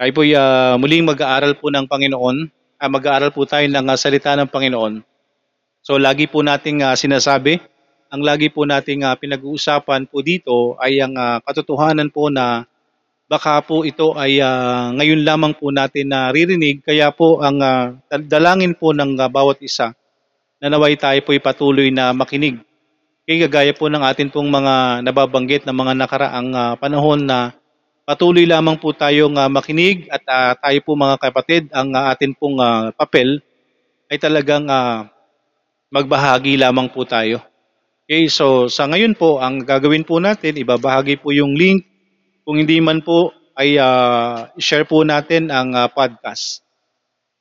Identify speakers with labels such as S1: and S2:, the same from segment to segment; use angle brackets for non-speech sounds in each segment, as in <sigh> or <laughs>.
S1: Tayo po uh, muling mag-aaral po ng Panginoon, uh, mag-aaral po tayo ng uh, salita ng Panginoon. So lagi po nating uh, sinasabi, ang lagi po nating uh, pinag-uusapan po dito ay ang uh, katotohanan po na baka po ito ay uh, ngayon lamang po natin naririnig kaya po ang uh, dalangin po ng uh, bawat isa na naway tayo po patuloy na makinig. Kaya gaya po ng atin pong mga nababanggit na mga nakaraang uh, panahon na Patuloy lamang po tayong uh, makinig at uh, tayo po mga kapatid, ang uh, atin pong uh, papel ay talagang uh, magbahagi lamang po tayo. Okay, so sa ngayon po, ang gagawin po natin, ibabahagi po yung link. Kung hindi man po, ay uh, share po natin ang uh, podcast.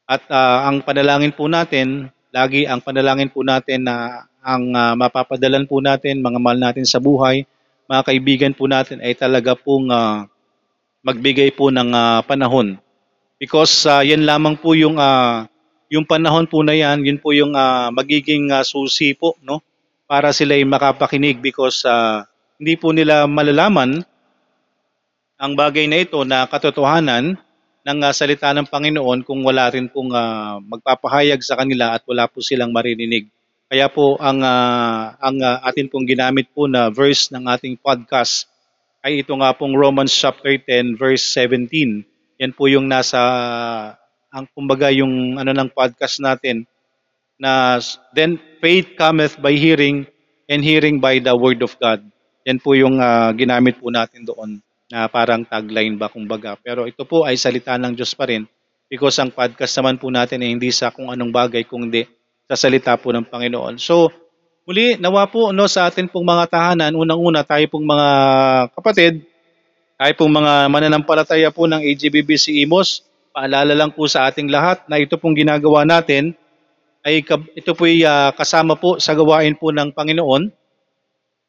S1: At uh, ang panalangin po natin, lagi ang panalangin po natin na ang uh, mapapadalan po natin, mga mahal natin sa buhay, mga kaibigan po natin ay talaga pong uh, magbigay po ng uh, panahon. Because uh, yan lamang po yung uh, yung panahon po na yan, yun po yung uh, magiging uh, susi po, no? Para sila ay makapakinig because uh, hindi po nila malalaman ang bagay na ito na katotohanan ng uh, salita ng Panginoon kung wala rin pong uh, magpapahayag sa kanila at wala po silang maririnig. Kaya po ang uh, ang uh, atin pong ginamit po na verse ng ating podcast ay ito nga pong Romans chapter 10 verse 17. Yan po yung nasa ang kumbaga yung ano ng podcast natin na then faith cometh by hearing and hearing by the word of God. Yan po yung uh, ginamit po natin doon na parang tagline ba kumbaga. Pero ito po ay salita ng Diyos pa rin because ang podcast naman po natin ay hindi sa kung anong bagay kung hindi sa salita po ng Panginoon. So Muli, nawa po no, sa atin pong mga tahanan, unang-una tayo pong mga kapatid, tayo pong mga mananampalataya po ng AGBBC IMOS, paalala lang po sa ating lahat na ito pong ginagawa natin ay ito po ay uh, kasama po sa gawain po ng Panginoon.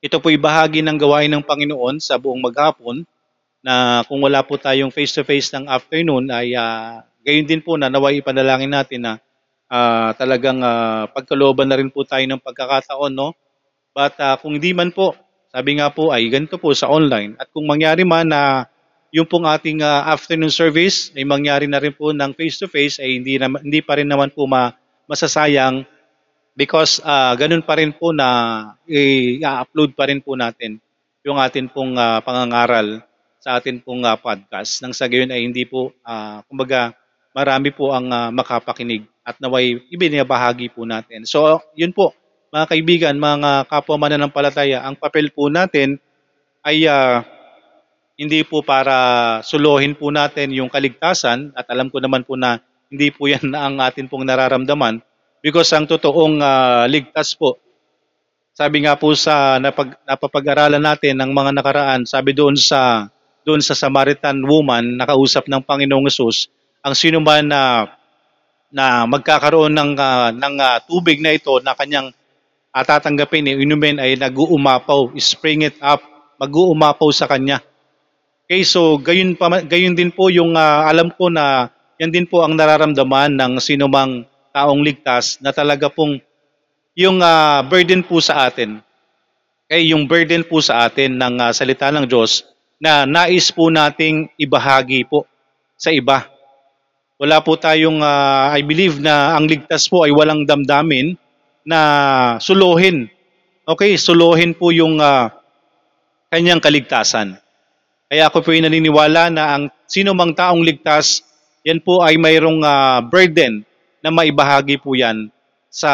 S1: Ito po ay bahagi ng gawain ng Panginoon sa buong maghapon na kung wala po tayong face-to-face ng afternoon ay uh, gayon din po na naway ipanalangin natin na uh, talagang uh, pagkalooban na rin po tayo ng pagkakataon, no? But uh, kung hindi man po, sabi nga po ay ganito po sa online. At kung mangyari man na yung pong ating uh, afternoon service ay mangyari na rin po ng face-to-face ay hindi, na, hindi pa rin naman po ma, masasayang because uh, ganun pa rin po na i-upload pa rin po natin yung atin pong uh, pangangaral sa atin pong uh, podcast. Nang sa gayon ay hindi po, uh, kumbaga, marami po ang uh, makapakinig at naway ibinabahagi po natin. So, yun po, mga kaibigan, mga kapwa mananampalataya, ang papel po natin ay uh, hindi po para suluhin po natin yung kaligtasan at alam ko naman po na hindi po yan <laughs> ang atin pong nararamdaman because ang totoong uh, ligtas po sabi nga po sa napag, napapag-aralan natin ng mga nakaraan, sabi doon sa doon sa Samaritan woman nakausap ng Panginoong Yesus, ang sino man na na magkakaroon ng uh, ng uh, tubig na ito na kanyang uh, tatanggapin, inumin ay nag-uumapaw, spring it up, mag-uumapaw sa kanya. Okay, so gayon pa gayon din po yung uh, alam ko na yan din po ang nararamdaman ng sinumang taong ligtas na talaga pong yung uh, burden po sa atin. Okay, yung burden po sa atin ng uh, salita ng Diyos na nais po nating ibahagi po sa iba. Wala po tayong, uh, I believe na ang ligtas po ay walang damdamin na suluhin. Okay, suluhin po yung uh, kanyang kaligtasan. Kaya ako po ay naniniwala na ang sino mang taong ligtas, yan po ay mayroong uh, burden na maibahagi po yan sa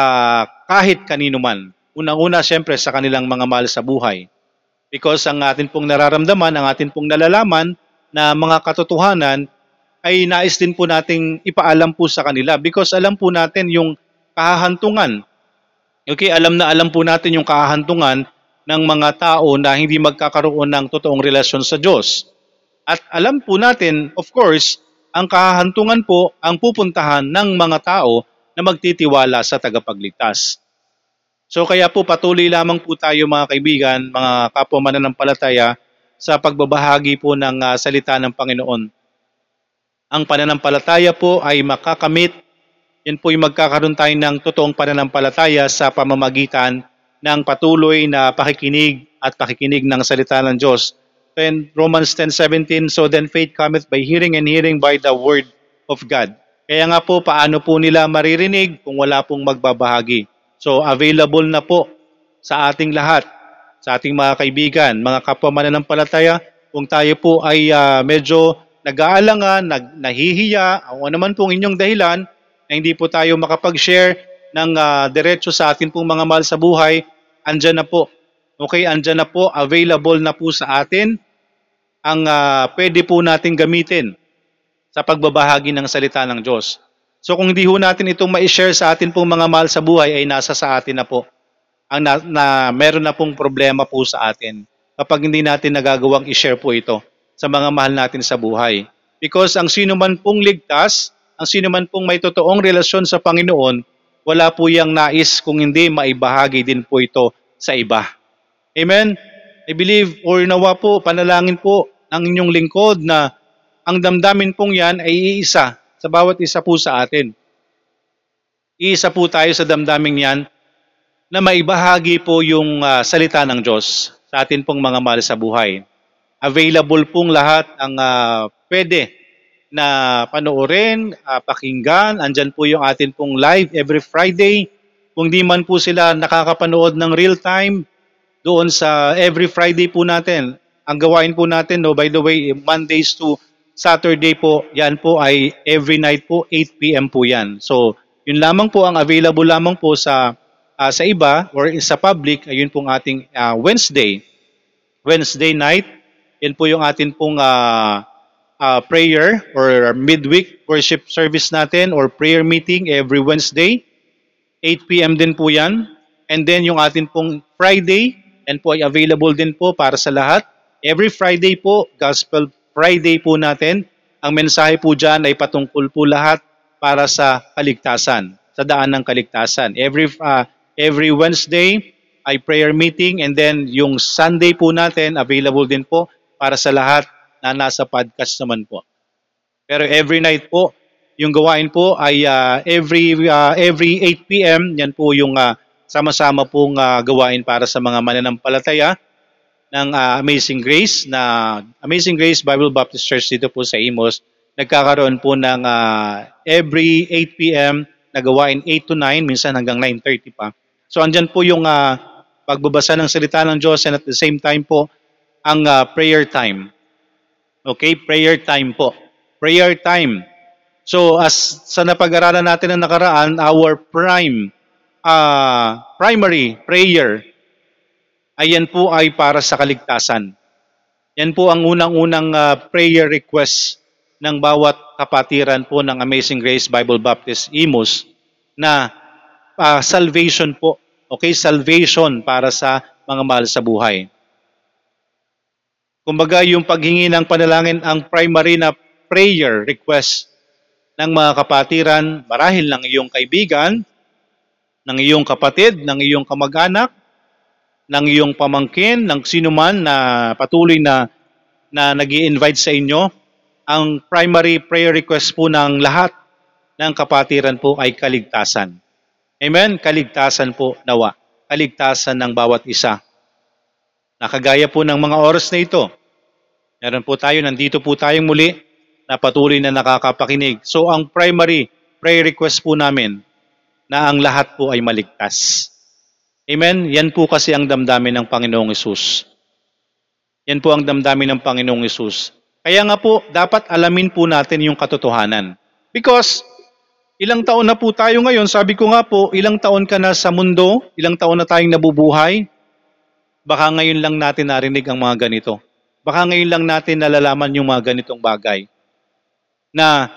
S1: kahit kanino man. Unang-una, siyempre, sa kanilang mga mahal sa buhay. Because ang atin pong nararamdaman, ang atin pong nalalaman na mga katotohanan ay nais din po nating ipaalam po sa kanila because alam po natin yung kahahantungan. Okay, alam na alam po natin yung kahahantungan ng mga tao na hindi magkakaroon ng totoong relasyon sa Diyos. At alam po natin, of course, ang kahahantungan po ang pupuntahan ng mga tao na magtitiwala sa tagapagligtas. So kaya po patuloy lamang po tayo mga kaibigan, mga kapwa mananampalataya sa pagbabahagi po ng uh, salita ng Panginoon ang pananampalataya po ay makakamit. Yan po yung magkakaroon tayo ng totoong pananampalataya sa pamamagitan ng patuloy na pakikinig at pakikinig ng salita ng Diyos. 10, Romans 10:17, so then faith cometh by hearing and hearing by the word of God. Kaya nga po, paano po nila maririnig kung wala pong magbabahagi? So available na po sa ating lahat, sa ating mga kaibigan, mga kapwa mananampalataya, kung tayo po ay ah, medyo nag-aalangan, nag, nahihiya, o ano man pong inyong dahilan, na hindi po tayo makapag-share ng ah, diretso sa atin pong mga mahal sa buhay, andyan na po. Okay, andyan na po, available na po sa atin ang ah, pwede po natin gamitin sa pagbabahagi ng salita ng Diyos. So kung hindi ho natin itong ma-share sa atin pong mga mahal sa buhay ay nasa sa atin na po. Ang na, na meron na pong problema po sa atin kapag hindi natin nagagawang i-share po ito sa mga mahal natin sa buhay. Because ang sino man pong ligtas, ang sino man pong may totoong relasyon sa Panginoon, wala po yang nais kung hindi maibahagi din po ito sa iba. Amen? I believe or nawa po, panalangin po ng inyong lingkod na ang damdamin pong yan ay iisa sa bawat isa po sa atin. Iisa po tayo sa damdamin yan na maibahagi po yung ah, salita ng Diyos sa atin pong mga mahal sa buhay. Available pong lahat ang ah, pwede na panoorin, ah, pakinggan. Andyan po yung atin pong live every Friday. Kung di man po sila nakakapanood ng real time, doon sa every Friday po natin. Ang gawain po natin, no, by the way, Mondays to Saturday po, yan po ay every night po, 8 p.m. po yan. So, yun lamang po ang available lamang po sa ah, sa iba or sa public, ayun pong ating ah, Wednesday. Wednesday night, yan po yung atin pong ah, ah, prayer or midweek worship service natin or prayer meeting every Wednesday. 8 p.m. din po yan. And then yung atin pong Friday, yan po ay available din po para sa lahat. Every Friday po, Gospel Friday po natin. Ang mensahe po dyan ay patungkol po lahat para sa kaligtasan, sa daan ng kaligtasan. Every ah, every Wednesday ay prayer meeting and then yung Sunday po natin available din po para sa lahat na nasa podcast naman po. Pero every night po, yung gawain po ay ah, every ah, every 8 PM, yan po yung ah, sama-sama pong ah, gawain para sa mga mananampalataya ng ah, Amazing Grace na Amazing Grace Bible Baptist Church dito po sa Imos. Nagkakaroon po ng ah, every 8 PM na gawain 8 to 9, minsan hanggang 9.30 pa. So andyan po yung ah, pagbabasa ng salita ng Diyos and at the same time po ang ah, prayer time. Okay, prayer time po. Prayer time. So as sa napag-aralan natin ng nakaraan, our prime ah, primary prayer ayan po ay para sa kaligtasan. Yan po ang unang-unang ah, prayer request ng bawat kapatiran po ng Amazing Grace Bible Baptist Imus na ah, salvation po. Okay, salvation para sa mga mahal sa buhay. Kumbaga yung paghingi ng panalangin ang primary na prayer request ng mga kapatiran marahil ng iyong kaibigan, ng iyong kapatid, ng iyong kamag-anak, ng iyong pamangkin, ng sino man na patuloy na na nag invite sa inyo, ang primary prayer request po ng lahat ng kapatiran po ay kaligtasan. Amen? Kaligtasan po nawa. Kaligtasan ng bawat isa. Nakagaya po ng mga oras na ito. Meron po tayo, nandito po tayong muli na patuloy na nakakapakinig. So ang primary prayer request po namin na ang lahat po ay maligtas. Amen? Yan po kasi ang damdamin ng Panginoong Isus. Yan po ang damdamin ng Panginoong Isus. Kaya nga po, dapat alamin po natin yung katotohanan. Because, ilang taon na po tayo ngayon, sabi ko nga po, ilang taon ka na sa mundo, ilang taon na tayong nabubuhay, baka ngayon lang natin narinig ang mga ganito. Baka ngayon lang natin nalalaman yung mga ganitong bagay. Na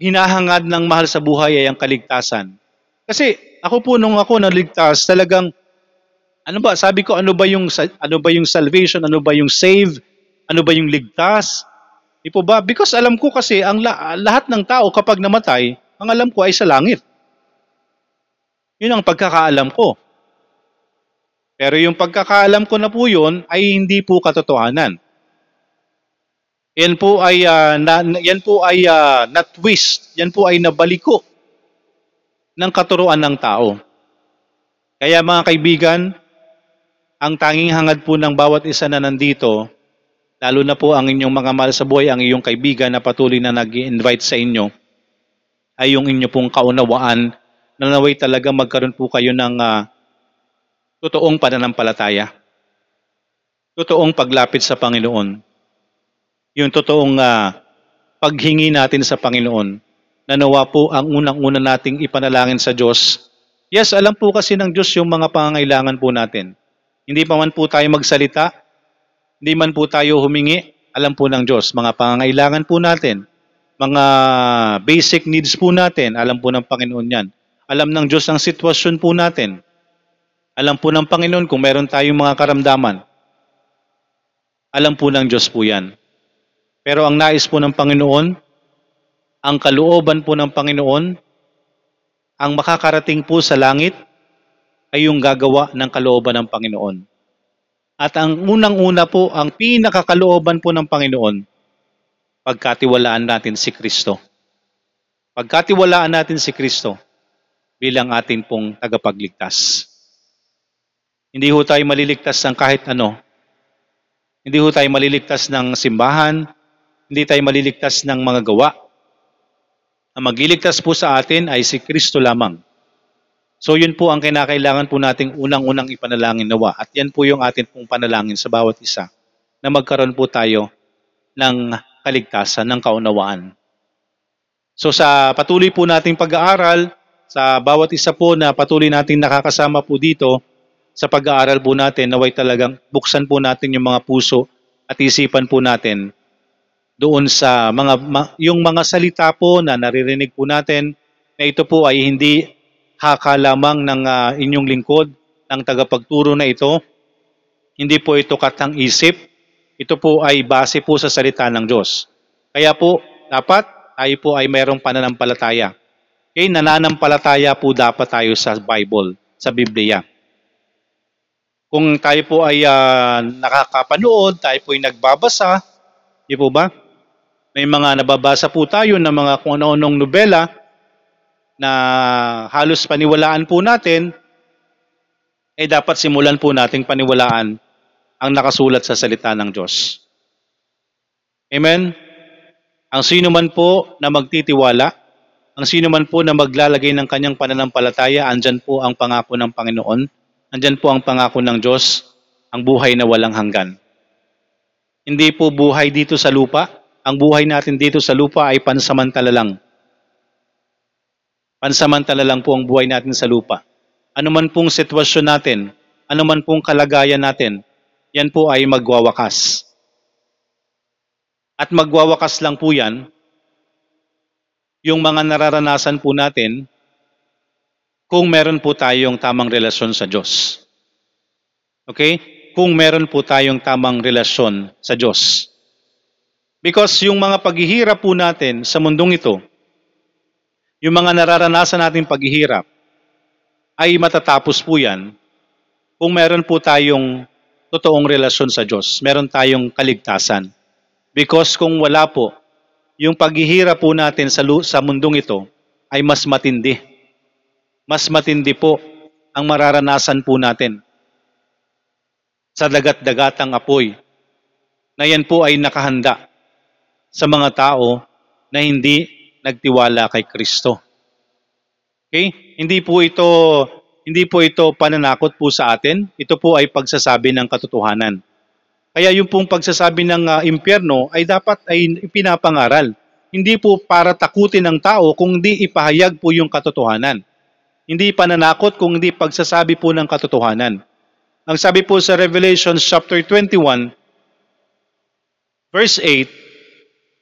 S1: hinahangad ng mahal sa buhay ay ang kaligtasan. Kasi ako po nung ako naligtas, talagang ano ba, sabi ko ano ba yung ano ba yung salvation, ano ba yung save, ano ba yung ligtas? Di po ba? Because alam ko kasi ang la- lahat ng tao kapag namatay, ang alam ko ay sa langit. Yun ang pagkakaalam ko. Pero yung pagkakaalam ko na po yun ay hindi po katotohanan. Yan po ay ah, na, yan po ay ah, na twist, yan po ay nabaliko ng katuruan ng tao. Kaya mga kaibigan, ang tanging hangad po ng bawat isa na nandito lalo na po ang inyong mga mahal sa buhay, ang iyong kaibigan na patuloy na nag invite sa inyo, ay yung inyo pong kaunawaan na naway talaga magkaroon po kayo ng ah, totoong pananampalataya. Totoong paglapit sa Panginoon. Yung totoong ah, paghingi natin sa Panginoon na nawa po ang unang-una nating ipanalangin sa Diyos. Yes, alam po kasi ng Diyos yung mga pangangailangan po natin. Hindi pa man po tayo magsalita, hindi man po tayo humingi, alam po ng Diyos, mga pangangailangan po natin, mga basic needs po natin, alam po ng Panginoon yan. Alam ng Diyos ang sitwasyon po natin. Alam po ng Panginoon kung meron tayong mga karamdaman. Alam po ng Diyos po yan. Pero ang nais po ng Panginoon, ang kalooban po ng Panginoon, ang makakarating po sa langit ay yung gagawa ng kalooban ng Panginoon. At ang unang-una po, ang pinakakalooban po ng Panginoon, pagkatiwalaan natin si Kristo. Pagkatiwalaan natin si Kristo bilang atin pong tagapagligtas. Hindi ho tayo maliligtas ng kahit ano. Hindi ho tayo maliligtas ng simbahan, hindi tayo maliligtas ng mga gawa. Ang magliligtas po sa atin ay si Kristo lamang. So yun po ang kinakailangan po nating unang-unang ipanalangin nawa at yan po yung atin pong panalangin sa bawat isa na magkaroon po tayo ng kaligtasan, ng kaunawaan. So sa patuloy po nating pag-aaral, sa bawat isa po na patuloy nating nakakasama po dito, sa pag-aaral po natin, naway talagang buksan po natin yung mga puso at isipan po natin doon sa mga ma- yung mga salita po na naririnig po natin na ito po ay hindi haka lamang ng ah, inyong lingkod ng tagapagturo na ito. Hindi po ito katang isip. Ito po ay base po sa salita ng Diyos. Kaya po, dapat tayo po ay mayroong pananampalataya. Okay, nananampalataya po dapat tayo sa Bible, sa Biblia. Kung tayo po ay ah, nakakapanood, tayo po ay nagbabasa, di po ba? May mga nababasa po tayo ng mga kung ano-anong nobela na halos paniwalaan po natin, eh dapat simulan po nating paniwalaan ang nakasulat sa salita ng Diyos. Amen? Ang sino man po na magtitiwala, ang sino man po na maglalagay ng kanyang pananampalataya, andyan po ang pangako ng Panginoon, andyan po ang pangako ng Diyos, ang buhay na walang hanggan. Hindi po buhay dito sa lupa, ang buhay natin dito sa lupa ay pansamantala lang. Pansamantala lang po ang buhay natin sa lupa. Ano man pong sitwasyon natin, ano man pong kalagayan natin, yan po ay magwawakas. At magwawakas lang po yan, yung mga nararanasan po natin, kung meron po tayong tamang relasyon sa Diyos. Okay? Kung meron po tayong tamang relasyon sa Diyos. Because yung mga paghihirap po natin sa mundong ito, yung mga nararanasan nating paghihirap, ay matatapos po yan kung meron po tayong totoong relasyon sa Diyos. Meron tayong kaligtasan. Because kung wala po, yung paghihirap po natin sa, sa mundong ito ay mas matindi. Mas matindi po ang mararanasan po natin sa dagat-dagatang apoy na yan po ay nakahanda sa mga tao na hindi nagtiwala kay Kristo. Okay? Hindi po ito hindi po ito pananakot po sa atin. Ito po ay pagsasabi ng katotohanan. Kaya yung pong pagsasabi ng ah, impyerno ay dapat ay pinapangaral. Hindi po para takutin ng tao kung hindi ipahayag po yung katotohanan. Hindi pananakot kung hindi pagsasabi po ng katotohanan. Ang sabi po sa Revelation chapter 21 verse 8,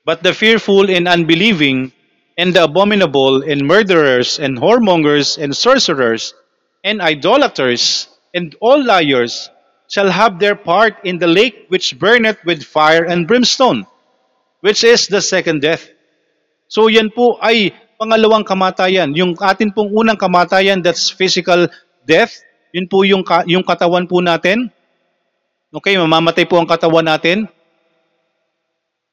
S1: But the fearful and unbelieving and the abominable and murderers and whoremongers and sorcerers and idolaters and all liars shall have their part in the lake which burneth with fire and brimstone, which is the second death. So yan po ay pangalawang kamatayan. Yung atin pong unang kamatayan, that's physical death. Yun po yung, ka- yung katawan po natin. Okay, mamamatay po ang katawan natin.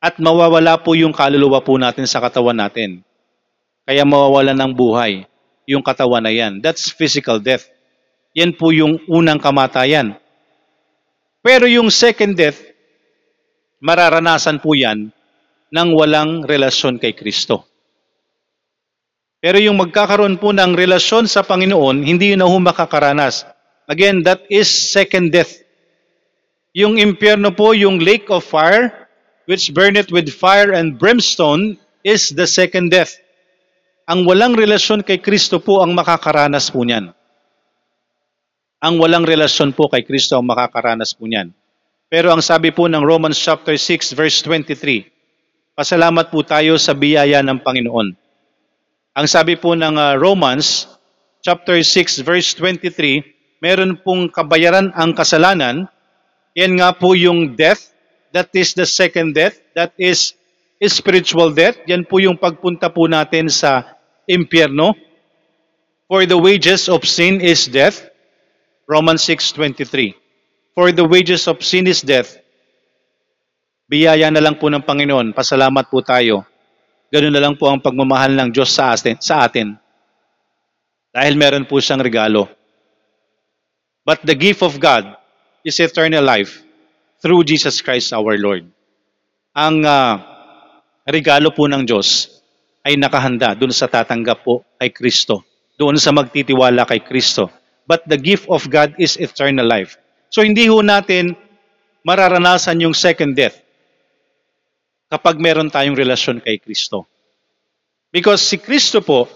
S1: At mawawala po yung kaluluwa po natin sa katawan natin. Kaya mawawala ng buhay yung katawan na yan. That's physical death. Yan po yung unang kamatayan. Pero yung second death, mararanasan po yan ng walang relasyon kay Kristo. Pero yung magkakaroon po ng relasyon sa Panginoon, hindi yun na ho makakaranas. Again, that is second death. Yung impyerno po, yung lake of fire, which burneth with fire and brimstone, is the second death. Ang walang relasyon kay Kristo po ang makakaranas po niyan. Ang walang relasyon po kay Kristo ang makakaranas po niyan. Pero ang sabi po ng Romans chapter 6 verse 23, pasalamat po tayo sa biyaya ng Panginoon. Ang sabi po ng uh, Romans chapter 6 verse 23, meron pong kabayaran ang kasalanan. Yan nga po yung death, that is the second death, that is spiritual death. Yan po yung pagpunta po natin sa impyerno. For the wages of sin is death. Romans 6:23. For the wages of sin is death. Biyaya na lang po ng Panginoon. Pasalamat po tayo Ganun na lang po ang pagmamahal ng Diyos sa atin, sa atin. Dahil meron po siyang regalo. But the gift of God is eternal life through Jesus Christ our Lord. Ang uh, regalo po ng Diyos ay nakahanda doon sa tatanggap po kay Kristo, doon sa magtitiwala kay Kristo. But the gift of God is eternal life. So hindi ho natin mararanasan yung second death kapag meron tayong relasyon kay Kristo. Because si Kristo po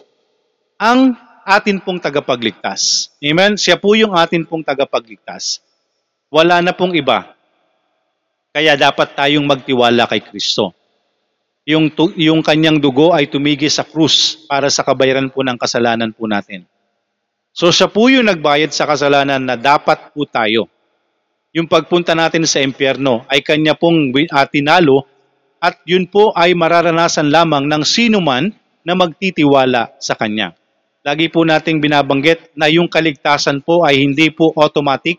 S1: ang atin pong tagapagligtas. Amen? Siya po yung atin pong tagapagligtas. Wala na pong iba. Kaya dapat tayong magtiwala kay Kristo. Yung, yung kanyang dugo ay tumigi sa krus para sa kabayaran po ng kasalanan po natin. So siya po yung nagbayad sa kasalanan na dapat po tayo. Yung pagpunta natin sa impyerno ay kanya pong uh, tinalo at yun po ay mararanasan lamang ng sino man na magtitiwala sa Kanya. Lagi po nating binabanggit na yung kaligtasan po ay hindi po automatic.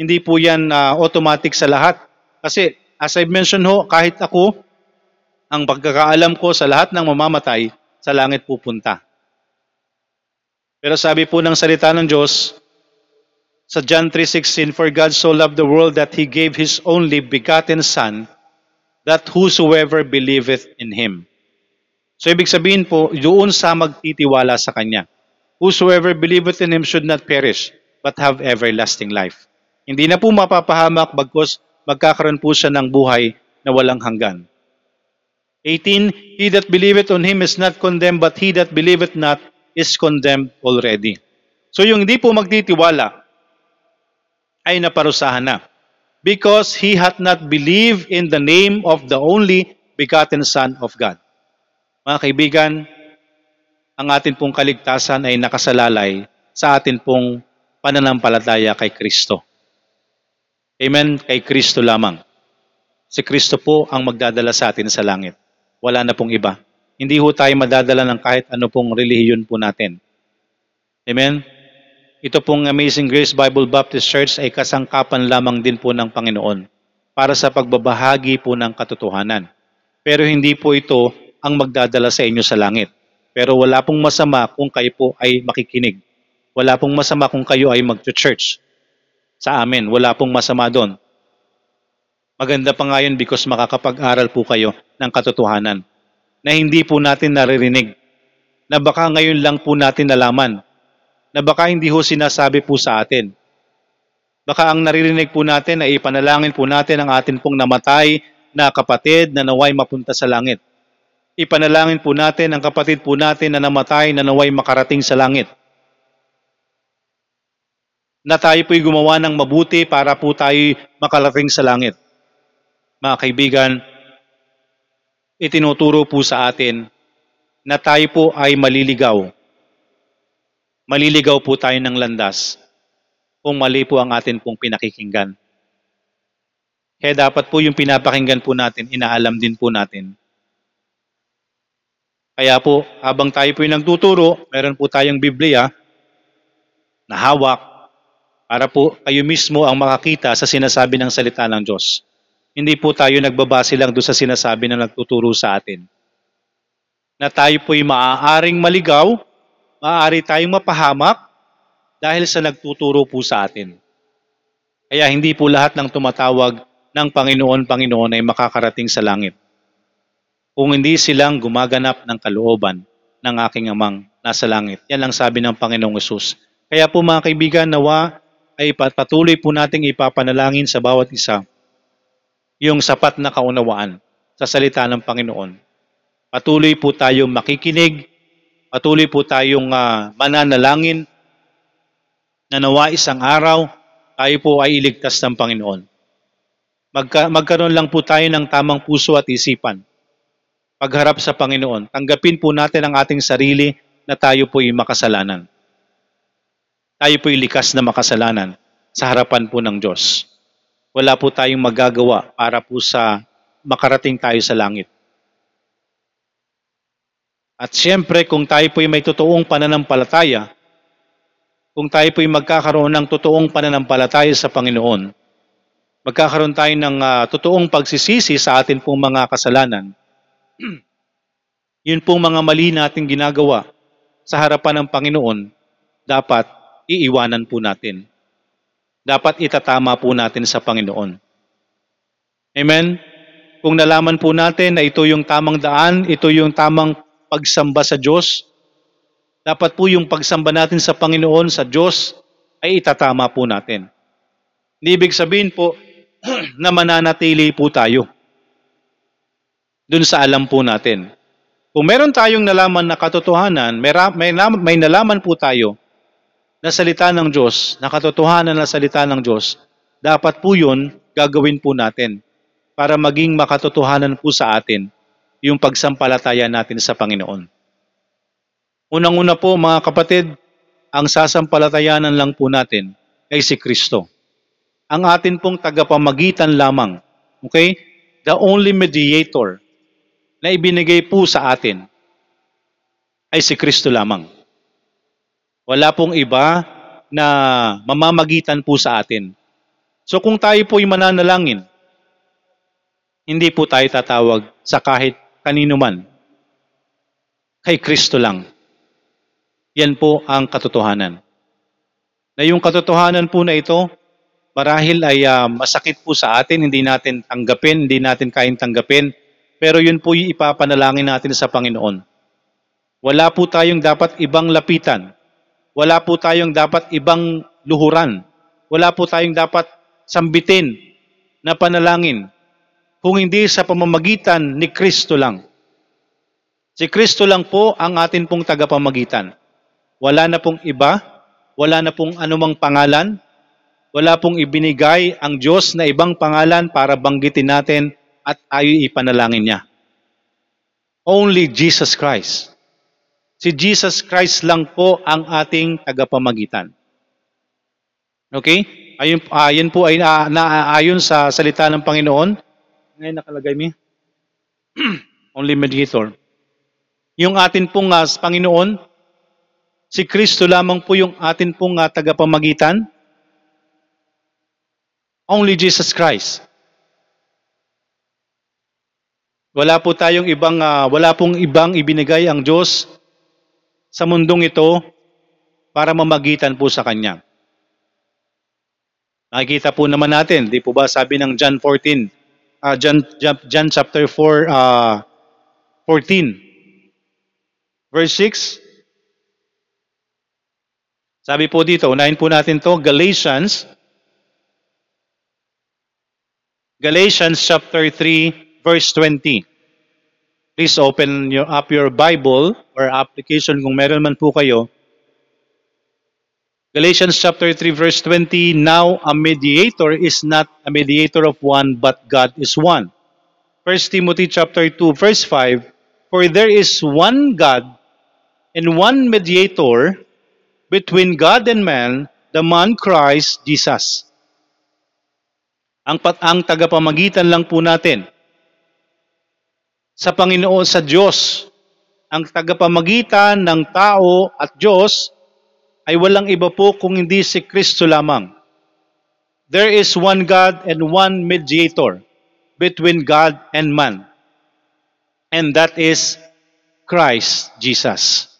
S1: Hindi po yan uh, automatic sa lahat. Kasi as I mentioned ho, kahit ako, ang pagkakaalam ko sa lahat ng mamamatay, sa langit pupunta. Pero sabi po ng salita ng Diyos, sa John 3.16, For God so loved the world that He gave His only begotten Son, that whosoever believeth in Him. So ibig sabihin po, doon sa magtitiwala sa Kanya. Whosoever believeth in Him should not perish, but have everlasting life. Hindi na po mapapahamak bagkos magkakaroon po siya ng buhay na walang hanggan. 18, He that believeth on Him is not condemned, but he that believeth not is condemned already. So yung hindi po magtitiwala ay naparusahan na because he hath not believed in the name of the only begotten Son of God. Mga kaibigan, ang atin pong kaligtasan ay nakasalalay sa atin pong pananampalataya kay Kristo. Amen, kay Kristo lamang. Si Kristo po ang magdadala sa atin sa langit. Wala na pong iba. Hindi ho tayo madadala ng kahit ano pong relihiyon po natin. Amen? Ito pong Amazing Grace Bible Baptist Church ay kasangkapan lamang din po ng Panginoon para sa pagbabahagi po ng katotohanan. Pero hindi po ito ang magdadala sa inyo sa langit. Pero wala pong masama kung kayo po ay makikinig. Wala pong masama kung kayo ay mag-church. Sa amin, wala pong masama doon. Maganda pa nga yun because makakapag-aral po kayo ng katotohanan na hindi po natin naririnig. Na baka ngayon lang po natin nalaman na baka hindi ho sinasabi po sa atin. Baka ang naririnig po natin ay ipanalangin po natin ang atin pong namatay na kapatid na naway mapunta sa langit. Ipanalangin po natin ang kapatid po natin na namatay na naway makarating sa langit. Na tayo po'y gumawa ng mabuti para po tayo makarating sa langit. Mga kaibigan, itinuturo po sa atin na tayo po ay maliligaw maliligaw po tayo ng landas kung mali po ang atin pong pinakikinggan. Kaya dapat po yung pinapakinggan po natin, inaalam din po natin. Kaya po, habang tayo po yung nagtuturo, meron po tayong Biblia na hawak para po kayo mismo ang makakita sa sinasabi ng salita ng Diyos. Hindi po tayo nagbabase lang doon sa sinasabi na nagtuturo sa atin. Na tayo po'y maaaring maligaw maaari tayong mapahamak dahil sa nagtuturo po sa atin. Kaya hindi po lahat ng tumatawag ng Panginoon, Panginoon ay makakarating sa langit. Kung hindi silang gumaganap ng kalooban ng aking amang nasa langit. Yan lang sabi ng Panginoong Yesus. Kaya po mga kaibigan, nawa ay patuloy po nating ipapanalangin sa bawat isa yung sapat na kaunawaan sa salita ng Panginoon. Patuloy po tayong makikinig, patuloy po tayong uh, mananalangin na nawa isang araw tayo po ay iligtas ng Panginoon. Magka, magkaroon lang po tayo ng tamang puso at isipan. Pagharap sa Panginoon, tanggapin po natin ang ating sarili na tayo po ay makasalanan. Tayo po ay likas na makasalanan sa harapan po ng Diyos. Wala po tayong magagawa para po sa makarating tayo sa langit. At siyempre, kung tayo po ay may totoong pananampalataya, kung tayo po ay magkakaroon ng totoong pananampalataya sa Panginoon, magkakaroon tayo ng uh, totoong pagsisisi sa atin pong mga kasalanan, <clears throat> yun pong mga mali nating ginagawa sa harapan ng Panginoon, dapat iiwanan po natin. Dapat itatama po natin sa Panginoon. Amen? Kung nalaman po natin na ito yung tamang daan, ito yung tamang pagsamba sa Diyos, dapat po yung pagsamba natin sa Panginoon, sa Diyos, ay itatama po natin. Ibig sabihin po <clears throat> na mananatili po tayo dun sa alam po natin. Kung meron tayong nalaman na katotohanan, may, may, may nalaman po tayo na salita ng Diyos, na katotohanan na salita ng Diyos, dapat po yun gagawin po natin para maging makatotohanan po sa atin yung pagsampalataya natin sa Panginoon. Unang-una po mga kapatid, ang sasampalatayanan lang po natin ay si Kristo. Ang atin pong tagapamagitan lamang. Okay? The only mediator na ibinigay po sa atin ay si Kristo lamang. Wala pong iba na mamamagitan po sa atin. So kung tayo po ay mananalangin, hindi po tayo tatawag sa kahit kanino man. Kay Kristo lang. Yan po ang katotohanan. Na yung katotohanan po na ito, marahil ay uh, masakit po sa atin, hindi natin tanggapin, hindi natin kain tanggapin, pero yun po yung ipapanalangin natin sa Panginoon. Wala po tayong dapat ibang lapitan. Wala po tayong dapat ibang luhuran. Wala po tayong dapat sambitin na panalangin kung hindi sa pamamagitan ni Kristo lang. Si Kristo lang po ang atin pong tagapamagitan. Wala na pong iba, wala na pong anumang pangalan, wala pong ibinigay ang Diyos na ibang pangalan para banggitin natin at tayo ipanalangin niya. Only Jesus Christ. Si Jesus Christ lang po ang ating tagapamagitan. Okay? Ayun, ayun po ay na, naayon sa salita ng Panginoon. Ngayon nakalagay mi. <clears throat> Only mediator. Yung atin pong uh, Panginoon, Si Kristo lamang po yung atin pong uh, tagapamagitan. Only Jesus Christ. Wala po tayong ibang uh, wala pong ibang ibinigay ang Diyos sa mundong ito para mamagitan po sa kanya. Nakikita po naman natin, di po ba sabi ng John 14, uh, John, John, chapter 4, uh, 14, verse 6, sabi po dito, unahin po natin to Galatians Galatians chapter 3 verse 20. Please open your, up your Bible or application kung meron man po kayo. Galatians chapter 3 verse 20, Now a mediator is not a mediator of one, but God is one. 1 Timothy chapter 2 verse 5, For there is one God and one mediator between God and man, the man Christ Jesus. Ang, pat ang tagapamagitan lang po natin sa Panginoon sa Diyos. Ang tagapamagitan ng tao at Diyos ay walang iba po kung hindi si Kristo lamang. There is one God and one mediator between God and man. And that is Christ Jesus.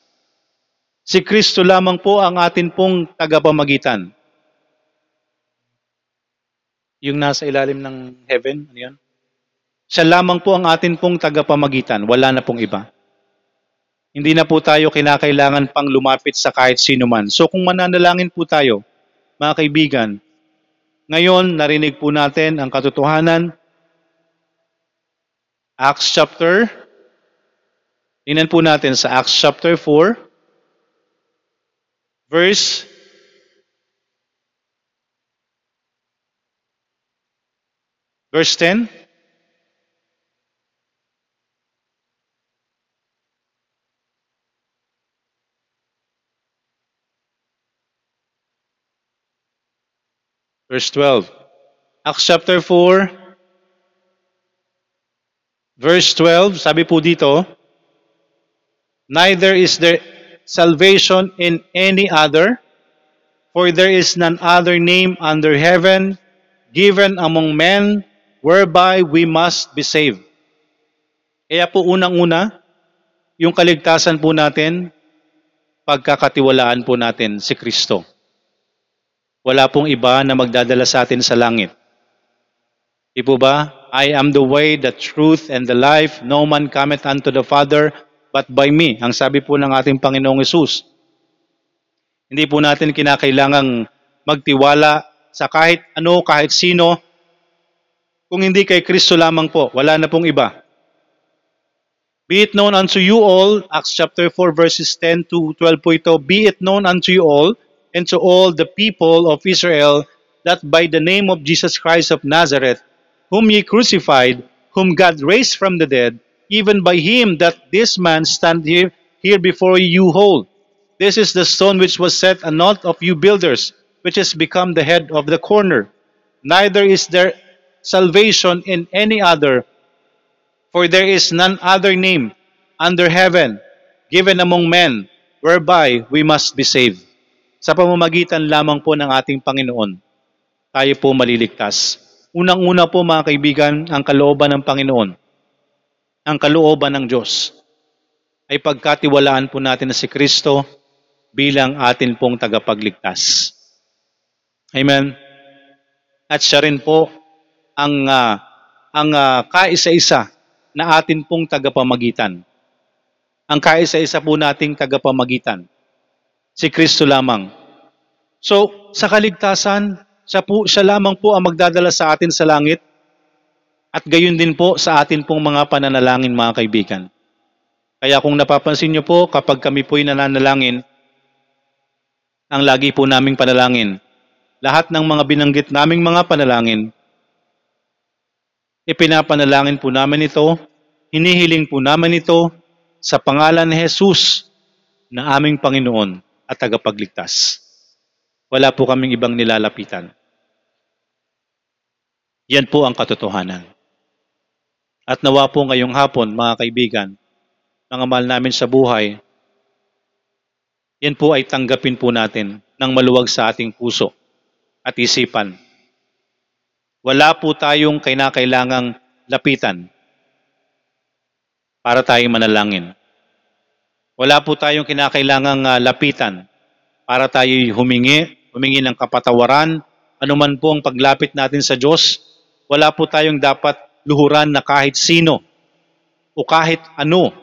S1: Si Kristo lamang po ang atin pong tagapamagitan. Yung nasa ilalim ng heaven, ano yun? Siya lamang po ang atin pong tagapamagitan, wala na pong iba. Hindi na po tayo kinakailangan pang lumapit sa kahit sino man. So kung mananalangin po tayo, mga kaibigan, ngayon narinig po natin ang katotohanan. Acts chapter, tingnan po natin sa Acts chapter 4, verse verse 10. Verse 12. Acts chapter 4, verse 12, sabi po dito, Neither is there salvation in any other, for there is none other name under heaven given among men whereby we must be saved. Kaya po unang-una, yung kaligtasan po natin, pagkakatiwalaan po natin si Kristo. Wala pong iba na magdadala sa atin sa langit. Di po ba? I am the way, the truth, and the life. No man cometh unto the Father but by me. Ang sabi po ng ating Panginoong Yesus. Hindi po natin kinakailangang magtiwala sa kahit ano, kahit sino. Kung hindi kay Kristo lamang po, wala na pong iba. Be it known unto you all, Acts chapter 4 verses 10 to 12 po ito, Be it known unto you all and to all the people of Israel that by the name of Jesus Christ of Nazareth, whom ye crucified, whom God raised from the dead, even by him that this man stand here, here before you hold. This is the stone which was set a knot of you builders, which has become the head of the corner. Neither is there salvation in any other, for there is none other name under heaven given among men whereby we must be saved. Sa pamamagitan lamang po ng ating Panginoon, tayo po maliligtas. Unang-una po mga kaibigan, ang kalooban ng Panginoon, ang kalooban ng Diyos, ay pagkatiwalaan po natin na si Kristo bilang atin pong tagapagligtas. Amen. At siya rin po ang ah, ang ah, kaisa-isa na atin pong tagapamagitan. Ang kaisa-isa po nating tagapamagitan. Si Kristo lamang. So, sa kaligtasan, siya, po, siya lamang po ang magdadala sa atin sa langit at gayon din po sa atin pong mga pananalangin mga kaibigan. Kaya kung napapansin niyo po, kapag kami po'y nananalangin, ang lagi po naming panalangin, lahat ng mga binanggit naming mga panalangin, ipinapanalangin po namin ito, hinihiling po namin ito sa pangalan ni Jesus na aming Panginoon at tagapagligtas. Wala po kaming ibang nilalapitan. Yan po ang katotohanan. At nawa po ngayong hapon, mga kaibigan, mga mahal namin sa buhay, yan po ay tanggapin po natin ng maluwag sa ating puso at isipan. Wala po tayong kinakailangang lapitan para tayong manalangin. Wala po tayong kinakailangang ah, lapitan para tayo humingi, humingi ng kapatawaran, anuman po ang paglapit natin sa Diyos. Wala po tayong dapat luhuran na kahit sino o kahit ano.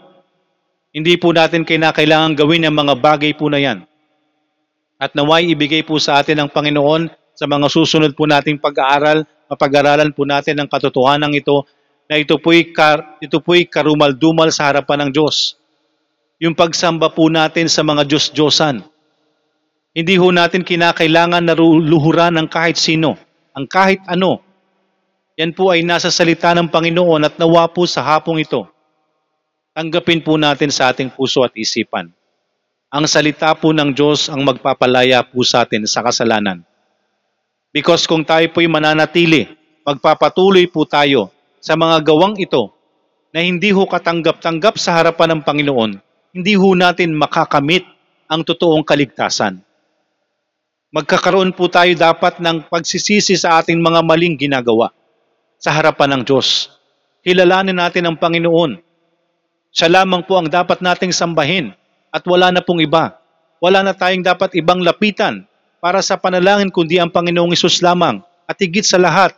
S1: Hindi po natin kinakailangan gawin ang mga bagay po na yan. At naway ibigay po sa atin ng Panginoon sa mga susunod po nating pag-aaral, mapag-aralan po natin ang katotohanan ito na ito po'y, kar, ito po'y karumal-dumal sa harapan ng Diyos. Yung pagsamba po natin sa mga Diyos-Diyosan. Hindi ho natin kinakailangan na luhuran ng kahit sino, ang kahit ano. Yan po ay nasa salita ng Panginoon at nawa po sa hapong ito. Tanggapin po natin sa ating puso at isipan. Ang salita po ng Diyos ang magpapalaya po sa atin sa kasalanan. Because kung tayo po'y mananatili, magpapatuloy po tayo sa mga gawang ito na hindi ho katanggap-tanggap sa harapan ng Panginoon, hindi ho natin makakamit ang totoong kaligtasan. Magkakaroon po tayo dapat ng pagsisisi sa ating mga maling ginagawa sa harapan ng Diyos. Kilalanin natin ang Panginoon. Siya lamang po ang dapat nating sambahin at wala na pong iba. Wala na tayong dapat ibang lapitan para sa panalangin kundi ang Panginoong Isus lamang. At higit sa lahat,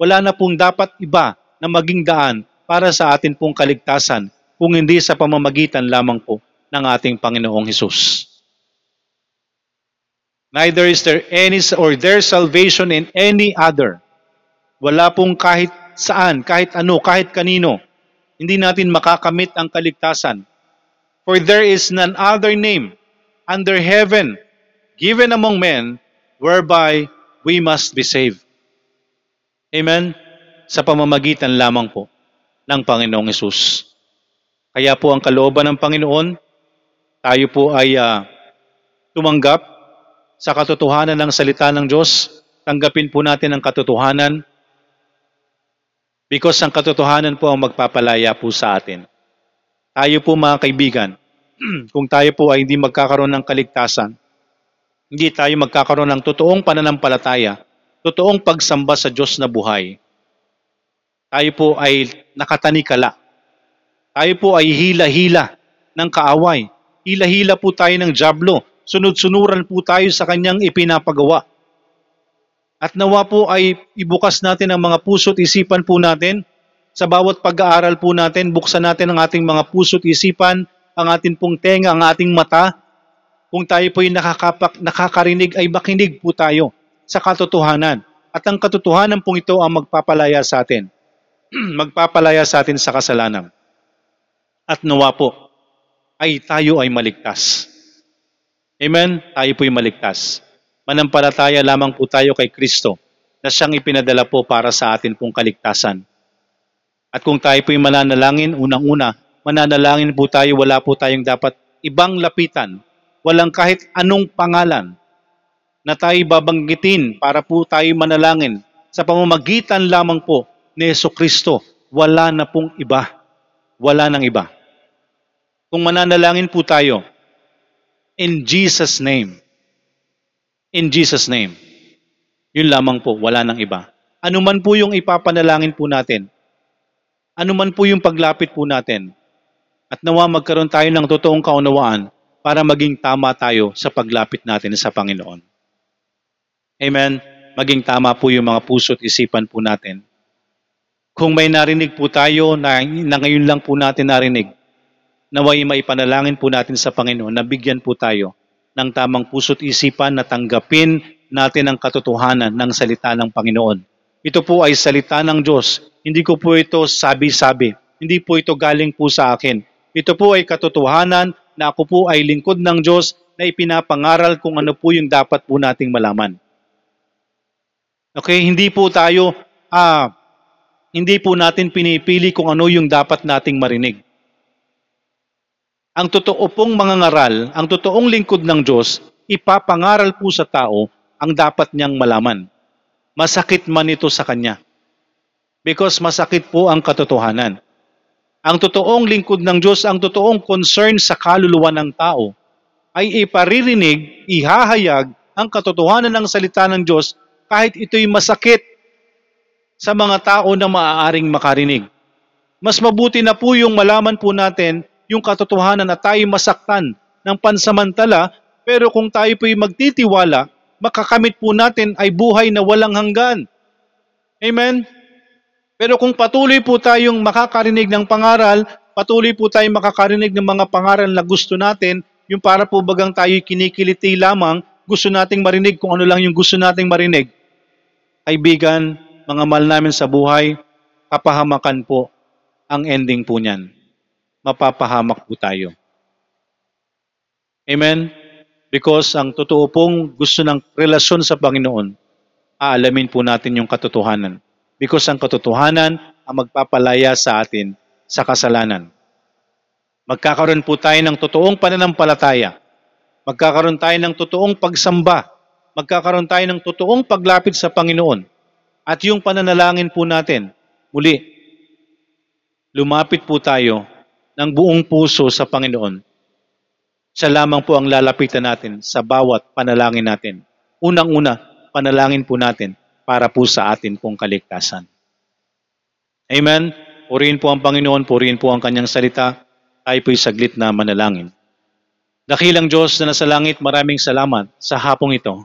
S1: wala na pong dapat iba na maging daan para sa atin pong kaligtasan kung hindi sa pamamagitan lamang po ng ating Panginoong Hesus. Neither is there any or there salvation in any other. Wala pong kahit saan, kahit ano, kahit kanino. Hindi natin makakamit ang kaligtasan. For there is none other name under heaven given among men whereby we must be saved. Amen? Sa pamamagitan lamang po ng Panginoong Yesus. Kaya po ang kalooban ng Panginoon, tayo po ay ah, tumanggap sa katotohanan ng salita ng Diyos. Tanggapin po natin ang katotohanan because ang katotohanan po ang magpapalaya po sa atin. Tayo po mga kaibigan, <clears throat> kung tayo po ay hindi magkakaroon ng kaligtasan, hindi tayo magkakaroon ng totoong pananampalataya, totoong pagsamba sa Diyos na buhay, tayo po ay nakatanikala. Tayo po ay hila-hila ng kaaway. Hila-hila po tayo ng jablo. Sunod-sunuran po tayo sa kanyang ipinapagawa. At nawa po ay ibukas natin ang mga puso't isipan po natin. Sa bawat pag-aaral po natin, buksan natin ang ating mga puso't isipan, ang ating pong tenga, ang ating mata. Kung tayo po ay nakakapak, nakakarinig, ay makinig po tayo sa katotohanan. At ang katotohanan pong ito ang magpapalaya sa atin. <clears throat> magpapalaya sa atin sa kasalanan. At nawa po, ay tayo ay maligtas. Amen? Tayo po'y maligtas. Manampalataya lamang po tayo kay Kristo na siyang ipinadala po para sa atin pong kaligtasan. At kung tayo po'y mananalangin, unang-una, mananalangin po tayo, wala po tayong dapat ibang lapitan. Walang kahit anong pangalan na tayo babanggitin para po tayo manalangin sa pamamagitan lamang po ni Yeso Kristo. Wala na pong iba. Wala nang iba. Kung mananalangin po tayo, in Jesus' name, in Jesus' name, yun lamang po, wala nang iba. Ano man po yung ipapanalangin po natin, ano man po yung paglapit po natin, at nawa magkaroon tayo ng totoong kaunawaan para maging tama tayo sa paglapit natin sa Panginoon. Amen? Maging tama po yung mga puso't isipan po natin. Kung may narinig po tayo na, na ngayon lang po natin narinig, naway maipanalangin po natin sa Panginoon na bigyan po tayo ng tamang puso't isipan na tanggapin natin ang katotohanan ng salita ng Panginoon. Ito po ay salita ng Diyos. Hindi ko po ito sabi-sabi. Hindi po ito galing po sa akin. Ito po ay katotohanan na ako po ay lingkod ng Diyos na ipinapangaral kung ano po yung dapat po nating malaman. Okay, hindi po tayo ah hindi po natin pinipili kung ano yung dapat nating marinig. Ang totoo pong mga ngaral, ang totoong lingkod ng Diyos, ipapangaral po sa tao ang dapat niyang malaman. Masakit man ito sa kanya. Because masakit po ang katotohanan. Ang totoong lingkod ng Diyos, ang totoong concern sa kaluluwa ng tao, ay iparirinig, ihahayag ang katotohanan ng salita ng Diyos kahit ito'y masakit sa mga tao na maaaring makarinig. Mas mabuti na po yung malaman po natin yung katotohanan na tayo masaktan ng pansamantala, pero kung tayo po'y magtitiwala, makakamit po natin ay buhay na walang hanggan. Amen? Pero kung patuloy po tayong makakarinig ng pangaral, patuloy po tayong makakarinig ng mga pangaral na gusto natin, yung para po bagang tayo kinikiliti lamang, gusto nating marinig kung ano lang yung gusto nating marinig. Kaibigan, mga mahal namin sa buhay, kapahamakan po ang ending po niyan mapapahamak po tayo. Amen? Because ang totoo pong gusto ng relasyon sa Panginoon, aalamin po natin yung katotohanan. Because ang katotohanan ang magpapalaya sa atin sa kasalanan. Magkakaroon po tayo ng totoong pananampalataya. Magkakaroon tayo ng totoong pagsamba. Magkakaroon tayo ng totoong paglapit sa Panginoon. At yung pananalangin po natin, muli, lumapit po tayo ng buong puso sa Panginoon, siya lamang po ang lalapitan natin sa bawat panalangin natin. Unang-una, panalangin po natin para po sa atin pong kaligtasan. Amen? Purihin po ang Panginoon, purihin po ang kanyang salita. Tayo po'y saglit na manalangin. Dakilang Diyos na nasa langit, maraming salamat sa hapong ito.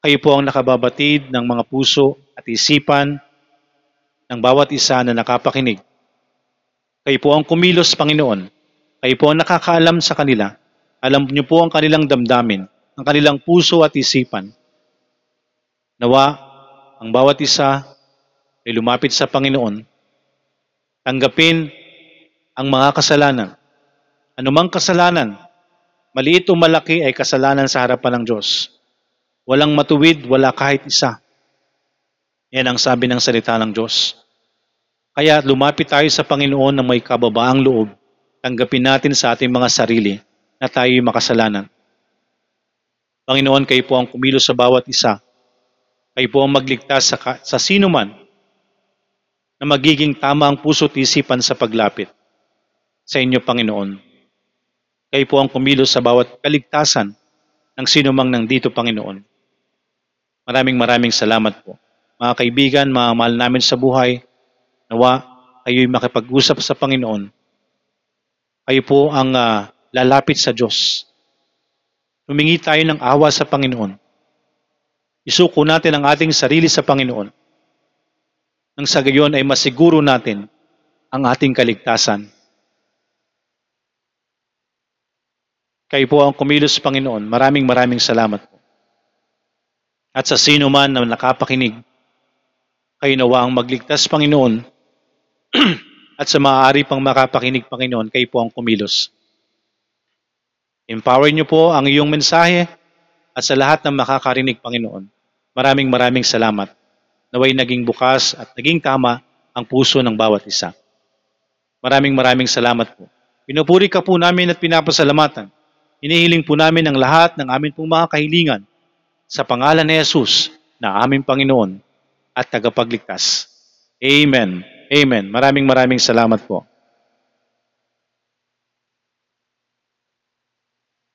S1: Kayo po ang nakababatid ng mga puso at isipan ng bawat isa na nakapakinig. Kayo po ang kumilos, Panginoon. Kayo po ang nakakaalam sa kanila. Alam niyo po ang kanilang damdamin, ang kanilang puso at isipan. Nawa, ang bawat isa ay lumapit sa Panginoon. Tanggapin ang mga kasalanan. Anumang kasalanan, maliit o malaki ay kasalanan sa harapan ng Diyos. Walang matuwid, wala kahit isa. Yan ang sabi ng salita ng Diyos. Kaya lumapit tayo sa Panginoon ng may kababaang loob. Tanggapin natin sa ating mga sarili na tayo'y makasalanan. Panginoon, kayo po ang kumilos sa bawat isa. Kayo po ang magligtas sa, sa sino man na magiging tama ang puso't isipan sa paglapit sa inyo, Panginoon. Kayo po ang kumilos sa bawat kaligtasan ng sino mang nandito, Panginoon. Maraming maraming salamat po. Mga kaibigan, mga mahal namin sa buhay, nawa kayo'y makipag-usap sa Panginoon. Kayo po ang ah, lalapit sa Diyos. Humingi tayo ng awa sa Panginoon. Isuko natin ang ating sarili sa Panginoon. Nang sa gayon ay masiguro natin ang ating kaligtasan. Kayo po ang kumilos, Panginoon. Maraming maraming salamat po. At sa sino man na nakapakinig, kayo nawa ang magligtas, Panginoon, <clears throat> at sa maaari pang makapakinig, Panginoon, kayo po ang kumilos. Empower niyo po ang iyong mensahe at sa lahat ng makakarinig, Panginoon. Maraming maraming salamat. Naway naging bukas at naging tama ang puso ng bawat isa. Maraming maraming salamat po. Pinupuri ka po namin at pinapasalamatan. Inihiling po namin ang lahat ng amin pong mga kahilingan sa pangalan ni Jesus na aming Panginoon at tagapagligtas. Amen. Amen. Maraming maraming salamat po.